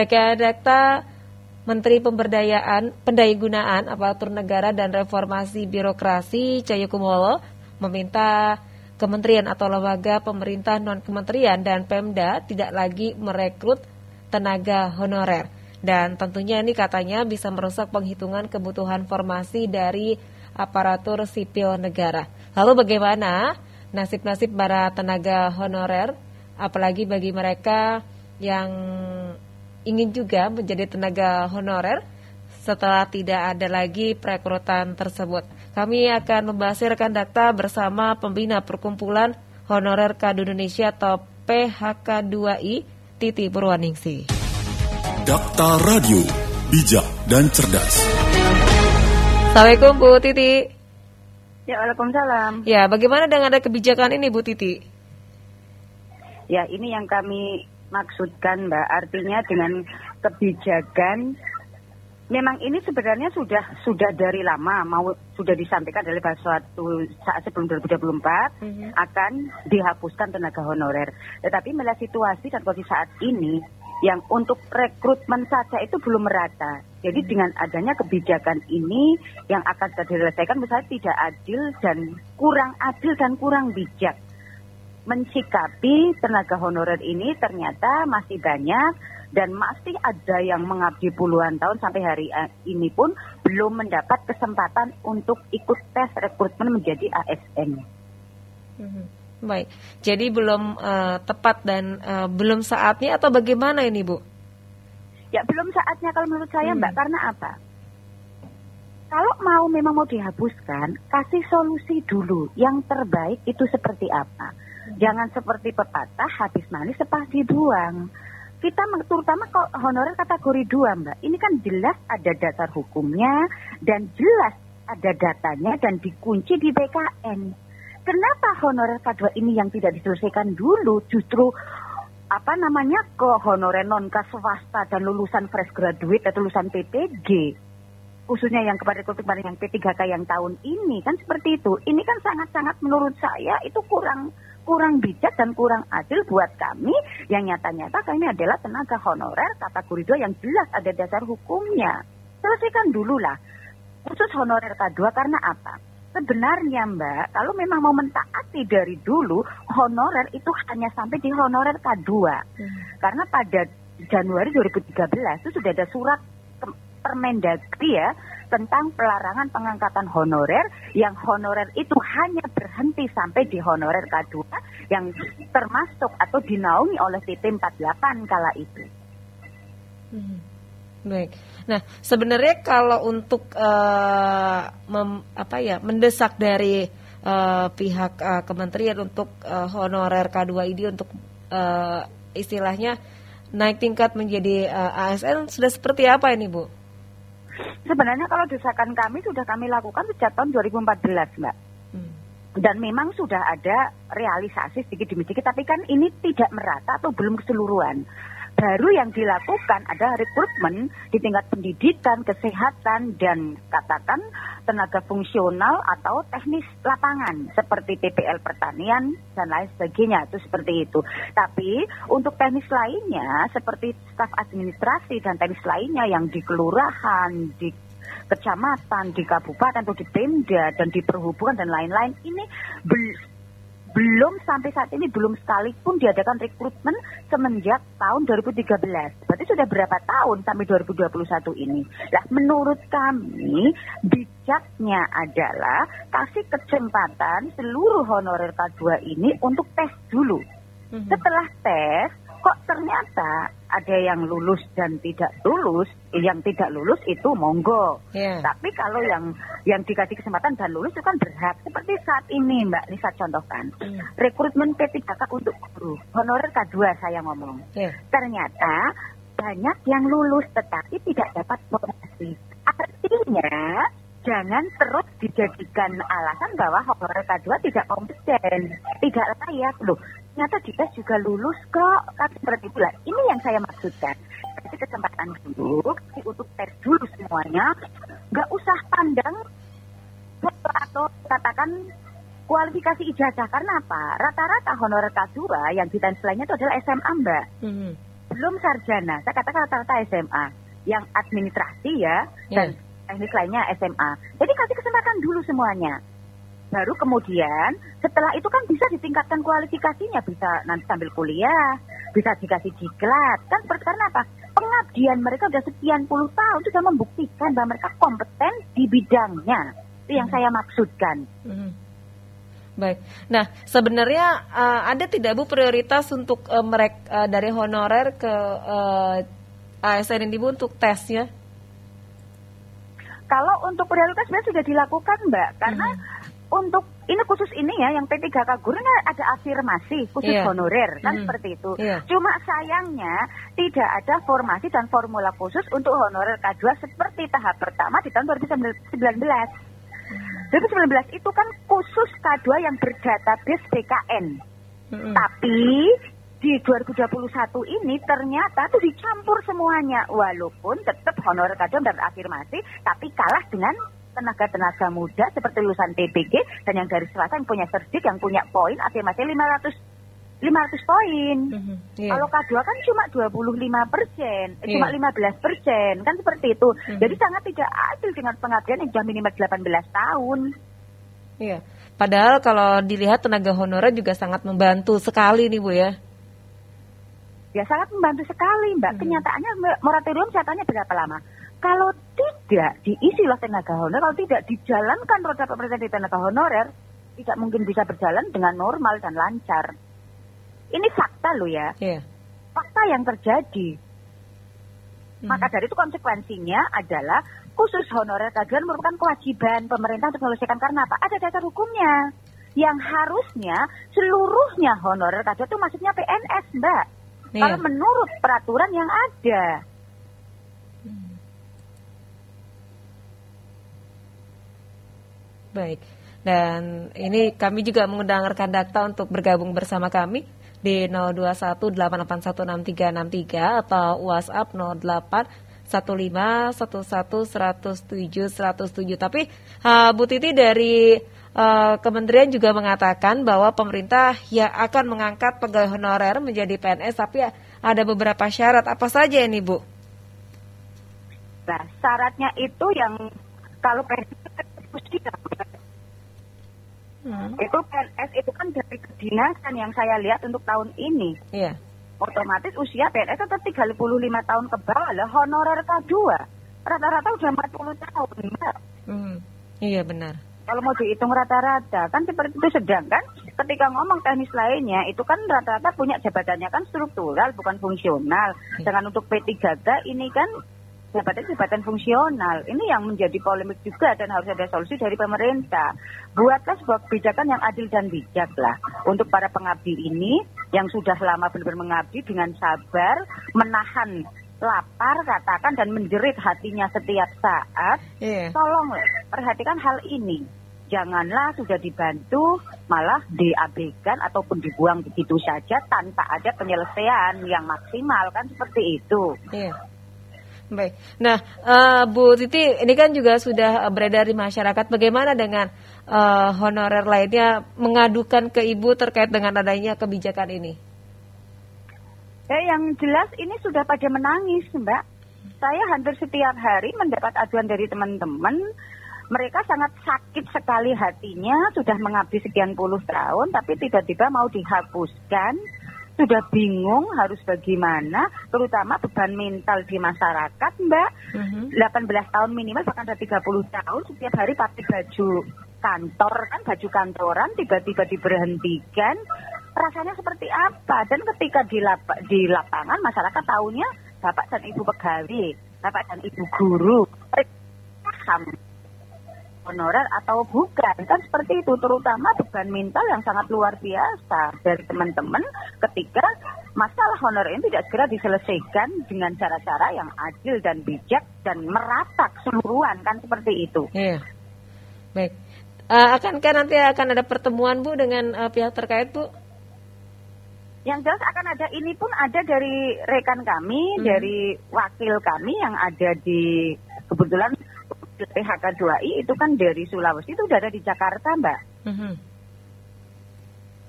Rekayasa Menteri Pemberdayaan Pendayagunaan Aparatur Negara dan Reformasi Birokrasi Cahyokumolo meminta kementerian atau lembaga pemerintah non kementerian dan Pemda tidak lagi merekrut tenaga honorer dan tentunya ini katanya bisa merusak penghitungan kebutuhan formasi dari aparatur sipil negara. Lalu bagaimana nasib-nasib para tenaga honorer apalagi bagi mereka yang ingin juga menjadi tenaga honorer setelah tidak ada lagi perekrutan tersebut. Kami akan membahas rekan data bersama pembina Perkumpulan Honorer Kadu Indonesia atau PHK2I, Titi Purwaningsi. Dakta Radio, bijak dan cerdas. Assalamualaikum Bu Titi. Ya, Waalaikumsalam. Ya, bagaimana dengan ada kebijakan ini Bu Titi? Ya, ini yang kami maksudkan Mbak. Artinya dengan kebijakan memang ini sebenarnya sudah sudah dari lama mau sudah disampaikan dari suatu saat sebelum 2024 mm-hmm. akan dihapuskan tenaga honorer. Tetapi melihat situasi dan kondisi saat ini yang untuk rekrutmen saja itu belum merata. Jadi mm-hmm. dengan adanya kebijakan ini yang akan diselesaikan misalnya tidak adil dan kurang adil dan kurang bijak mensikapi tenaga honorer ini ternyata masih banyak dan masih ada yang mengabdi puluhan tahun sampai hari eh, ini pun belum mendapat kesempatan untuk ikut tes rekrutmen menjadi ASN. Hmm, baik, jadi belum uh, tepat dan uh, belum saatnya atau bagaimana ini Bu? Ya belum saatnya kalau menurut saya hmm. Mbak, karena apa? Kalau mau memang mau dihapuskan, kasih solusi dulu. Yang terbaik itu seperti apa? Jangan seperti pepatah habis manis sepah dibuang. Kita terutama honorer kategori dua mbak. Ini kan jelas ada dasar hukumnya dan jelas ada datanya dan dikunci di BKN kenapa honorer K2 ini yang tidak diselesaikan dulu justru apa namanya ke honorer non swasta dan lulusan fresh graduate atau lulusan PTG khususnya yang kepada kemarin yang P3K yang tahun ini kan seperti itu. Ini kan sangat-sangat menurut saya itu kurang kurang bijak dan kurang adil buat kami yang nyata-nyata kami adalah tenaga honorer kategori dua yang jelas ada dasar hukumnya. Selesaikan dulu lah. Khusus honorer K2 karena apa? Sebenarnya Mbak, kalau memang mau mentaati dari dulu, honorer itu hanya sampai di honorer K2. Hmm. Karena pada Januari 2013 itu sudah ada surat Permendagri ya tentang pelarangan pengangkatan honorer yang honorer itu hanya berhenti sampai di honorer K2 yang termasuk atau dinaungi oleh PP 48 kala itu. Hmm. Baik. Nah, sebenarnya kalau untuk uh, mem, apa ya mendesak dari uh, pihak uh, kementerian untuk uh, honorer K2 ini untuk uh, istilahnya naik tingkat menjadi uh, ASN sudah seperti apa ini, Bu? Sebenarnya kalau desakan kami sudah kami lakukan sejak tahun 2014, Mbak. Hmm. Dan memang sudah ada realisasi sedikit demi sedikit, tapi kan ini tidak merata atau belum keseluruhan baru yang dilakukan ada rekrutmen di tingkat pendidikan, kesehatan, dan katakan tenaga fungsional atau teknis lapangan seperti TPL pertanian dan lain sebagainya itu seperti itu. Tapi untuk teknis lainnya seperti staf administrasi dan teknis lainnya yang di kelurahan, di kecamatan, di kabupaten atau di Pemda dan di perhubungan dan lain-lain ini belum sampai saat ini belum sekalipun diadakan rekrutmen semenjak tahun 2013. Berarti sudah berapa tahun sampai 2021 ini? Nah, menurut kami bijaknya adalah kasih kesempatan seluruh honorer K2 ini untuk tes dulu. Mm -hmm. Setelah tes, kok ternyata ada yang lulus dan tidak lulus, yang tidak lulus itu monggo. Yeah. Tapi kalau yang yang dikasih kesempatan dan lulus itu kan berhak. Seperti saat ini Mbak Nisa contohkan, yeah. rekrutmen P3K untuk guru, honorer K2 saya ngomong. Yeah. Ternyata banyak yang lulus tetapi tidak dapat promosi. Artinya jangan terus dijadikan alasan bahwa honorer K2 tidak kompeten, tidak layak. Loh, ternyata kita juga lulus kok. Seperti itulah. Ini yang saya maksudkan. Kasih kesempatan dulu, kasih untuk tes dulu semuanya. Gak usah pandang atau katakan kualifikasi ijazah. Karena apa? Rata-rata honorer K2 yang ditanya lainnya itu adalah SMA, Mbak. Mm -hmm belum sarjana, saya katakan rata-rata SMA, yang administrasi ya, Ya. dan teknik lainnya SMA. Jadi kasih kesempatan dulu semuanya. Baru kemudian setelah itu kan bisa ditingkatkan kualifikasinya, bisa nanti sambil kuliah, bisa dikasih diklat. Kan karena apa? Pengabdian mereka udah sekian puluh tahun sudah membuktikan bahwa mereka kompeten di bidangnya. Itu yang Hmm. saya maksudkan. Mhm. Baik. Nah, sebenarnya eh, ada tidak Bu prioritas untuk mereka dari honorer ke eh, ASN ini Bu untuk tesnya? Kalau untuk prioritas sebenarnya sudah dilakukan Mbak, karena untuk ini khusus ini ya, yang P3K guru ini ada afirmasi khusus Iya. honorer kan Mhm. seperti itu. Iya. Cuma sayangnya tidak ada formasi dan formula khusus untuk honorer K2 seperti tahap pertama di tahun 2019. 2019 itu kan khusus K2 yang berdatabase BKN. Mhm. Tapi di 2021 ini ternyata tuh dicampur semuanya walaupun tetap honorer kadang dan afirmasi tapi kalah dengan tenaga-tenaga muda seperti lulusan TPG dan yang dari yang punya serdik yang punya poin afirmasi 500 500 poin. Mhm. Iya. Kalau K2 kan cuma 25 persen, Iya. cuma 15 persen, kan seperti itu. Mhm. Jadi sangat tidak adil dengan pengabdian yang sudah minimal 18 tahun. Iya. Padahal kalau dilihat tenaga honorer juga sangat membantu sekali nih Bu ya. Ya sangat membantu sekali Mbak. Mhm. Kenyataannya moratorium saya tanya berapa lama? Kalau tidak diisi oleh tenaga honorer, kalau tidak dijalankan roda pemerintahan di tenaga honorer, tidak mungkin bisa berjalan dengan normal dan lancar. Ini fakta loh ya, Iya. fakta yang terjadi. Mhm. Maka dari itu konsekuensinya adalah khusus honorer kajian merupakan kewajiban pemerintah untuk menyelesaikan karena apa? Ada dasar hukumnya. Yang harusnya seluruhnya honorer kajian itu maksudnya PNS, Mbak. Iya. Kalau menurut peraturan yang ada. Baik. Dan ini kami juga mengundang rekan Dakta untuk bergabung bersama kami di 0218816363 atau WhatsApp 081511107107. Tapi uh, Bu Titi dari uh, kementerian juga mengatakan bahwa pemerintah ya akan mengangkat pegawai honorer menjadi PNS tapi ada beberapa syarat. Apa saja ini, Bu? Nah, syaratnya itu yang kalau PNS Hmm. itu PNS itu kan dari kedinasan yang saya lihat untuk tahun ini. Iya. Otomatis usia PNS tetap 35 tahun ke bawah lah honorer K2. Rata-rata udah 40 tahun, Mbak. Hmm. Iya benar. Kalau mau dihitung rata-rata kan seperti itu sedangkan ketika ngomong teknis lainnya itu kan rata-rata punya jabatannya kan struktural bukan fungsional. Dengan untuk P3K ini kan jabatan-jabatan fungsional. Ini yang menjadi polemik juga dan harus ada solusi dari pemerintah. Buatlah sebuah kebijakan yang adil dan bijak lah untuk para pengabdi ini yang sudah lama benar-benar mengabdi dengan sabar, menahan lapar katakan dan menjerit hatinya setiap saat Iya. tolong perhatikan hal ini. Janganlah sudah dibantu malah diabaikan ataupun dibuang begitu saja tanpa ada penyelesaian yang maksimal kan seperti itu. Iya. Baik. Nah, eh, Bu Titi, ini kan juga sudah beredar di masyarakat. Bagaimana dengan eh, honorer lainnya mengadukan ke Ibu terkait dengan adanya kebijakan ini? Ya, yang jelas ini sudah pada menangis, Mbak. Saya hampir setiap hari mendapat aduan dari teman-teman. Mereka sangat sakit sekali hatinya, sudah mengabdi sekian puluh tahun, tapi tiba-tiba mau dihapuskan. Sudah bingung harus bagaimana, terutama beban mental di masyarakat, Mbak. Mhm. 18 tahun minimal, bahkan ada 30 tahun, setiap hari pakai baju kantor, kan baju kantoran, tiba-tiba diberhentikan. Rasanya seperti apa? Dan ketika di, lap- di lapangan, masyarakat tahunya bapak dan ibu pegawai, bapak dan ibu guru. Paham honorer atau bukan kan seperti itu terutama beban mental yang sangat luar biasa dari teman-teman ketika masalah honorer ini tidak segera diselesaikan dengan cara-cara yang adil dan bijak dan merata keseluruhan kan seperti itu. Iya. Baik. Eh, akankah nanti akan ada pertemuan Bu dengan eh, pihak terkait Bu? Yang jelas akan ada ini pun ada dari rekan kami, Hmm. dari wakil kami yang ada di kebetulan PHK 2I itu kan dari Sulawesi itu udah ada di Jakarta, Mbak. Mhm.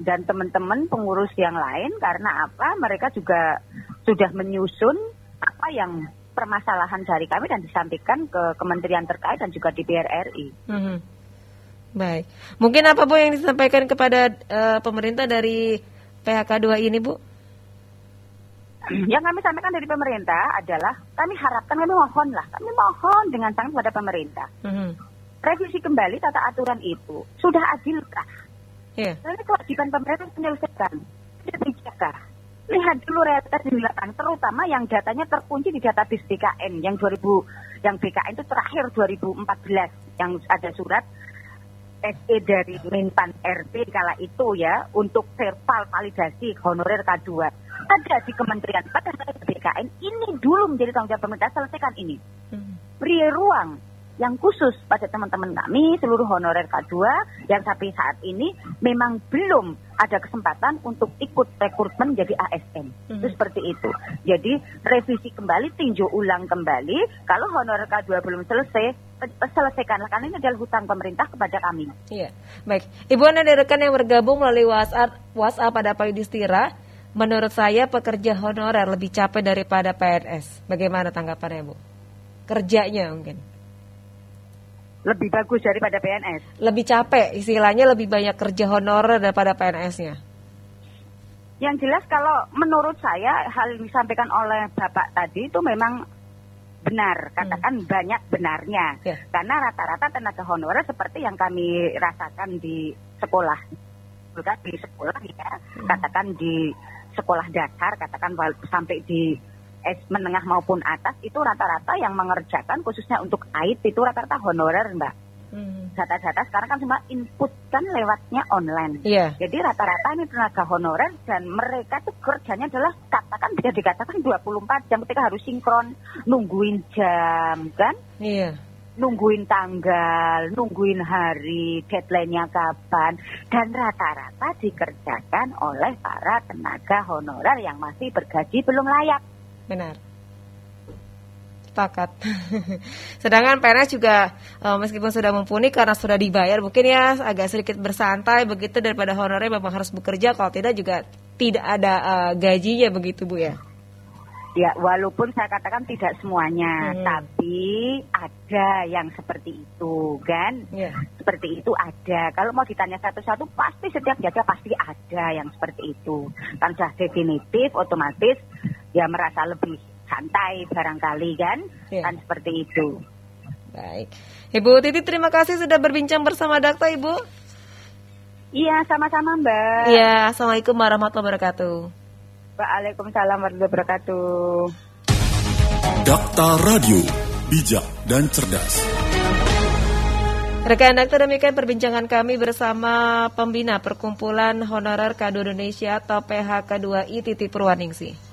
dan teman-teman pengurus yang lain karena apa mereka juga sudah menyusun apa yang permasalahan dari kami dan disampaikan ke kementerian terkait dan juga di RI. Hmm. Baik, mungkin apa Bu yang disampaikan kepada uh, pemerintah dari PHK 2 ini Bu? Yang kami sampaikan dari pemerintah adalah kami harapkan, kami mohon lah, kami mohon dengan sangat kepada pemerintah. Hmm. Revisi kembali tata aturan itu sudah adilkah? Yeah. Ini kewajiban pemerintah menyelesaikan, tidak? Lihat dulu realitas di lapangan, terutama yang datanya terkunci di database BKN yang 2000, yang BKN itu terakhir 2014 yang ada surat SE dari Menpan RT kala itu ya untuk verbal validasi honorer K2 ada di kementerian pada BKN ini dulu menjadi tanggung jawab pemerintah selesaikan ini hmm. beri ruang yang khusus pada teman-teman kami seluruh honorer K2 yang sampai saat ini memang belum ada kesempatan untuk ikut rekrutmen jadi ASN. Hmm. Itu seperti itu. Jadi revisi kembali, tinjau ulang kembali. Kalau honorer K2 belum selesai, selesaikanlah karena ini adalah hutang pemerintah kepada kami. Iya, baik. Ibu ada rekan yang bergabung melalui WhatsApp, WhatsApp pada Pak Yudhistira. Menurut saya pekerja honorer lebih capek daripada PNS. Bagaimana tanggapannya Bu? Kerjanya mungkin lebih bagus daripada PNS. Lebih capek, istilahnya lebih banyak kerja honorer daripada PNS-nya. Yang jelas kalau menurut saya hal yang disampaikan oleh Bapak tadi itu memang benar, katakan hmm. banyak benarnya. Yeah. Karena rata-rata tenaga honorer seperti yang kami rasakan di sekolah. Bukan di sekolah ya, hmm. katakan di sekolah dasar, katakan sampai di S menengah maupun atas itu rata-rata yang mengerjakan khususnya untuk AIT itu rata-rata honorer mbak. Hmm. Data-data sekarang kan cuma input kan lewatnya online. Yeah. Jadi rata-rata ini tenaga honorer dan mereka tuh kerjanya adalah katakan bisa dikatakan 24 jam ketika harus sinkron nungguin jam kan. Iya. Yeah nungguin tanggal, nungguin hari, deadline-nya kapan, dan rata-rata dikerjakan oleh para tenaga honorer yang masih bergaji belum layak. Benar. Sepakat. Sedangkan PNS juga uh, meskipun sudah mumpuni karena sudah dibayar, mungkin ya agak sedikit bersantai begitu daripada honornya memang harus bekerja. Kalau tidak juga tidak ada uh, gajinya begitu bu ya. Ya, walaupun saya katakan tidak semuanya, hmm. tapi ada yang seperti itu, kan? Yeah. Seperti itu ada. Kalau mau ditanya satu-satu, pasti setiap jaga pasti ada yang seperti itu. Kan sudah definitif, otomatis ya merasa lebih santai barangkali kan ya. kan seperti itu baik Ibu Titi terima kasih sudah berbincang bersama Dakta Ibu iya sama-sama Mbak iya Assalamualaikum warahmatullahi wabarakatuh Waalaikumsalam warahmatullahi wabarakatuh Dakta Radio bijak dan cerdas Rekan Dakta demikian perbincangan kami bersama pembina Perkumpulan Honorer Kado Indonesia atau PHK2I Titi Purwaningsi.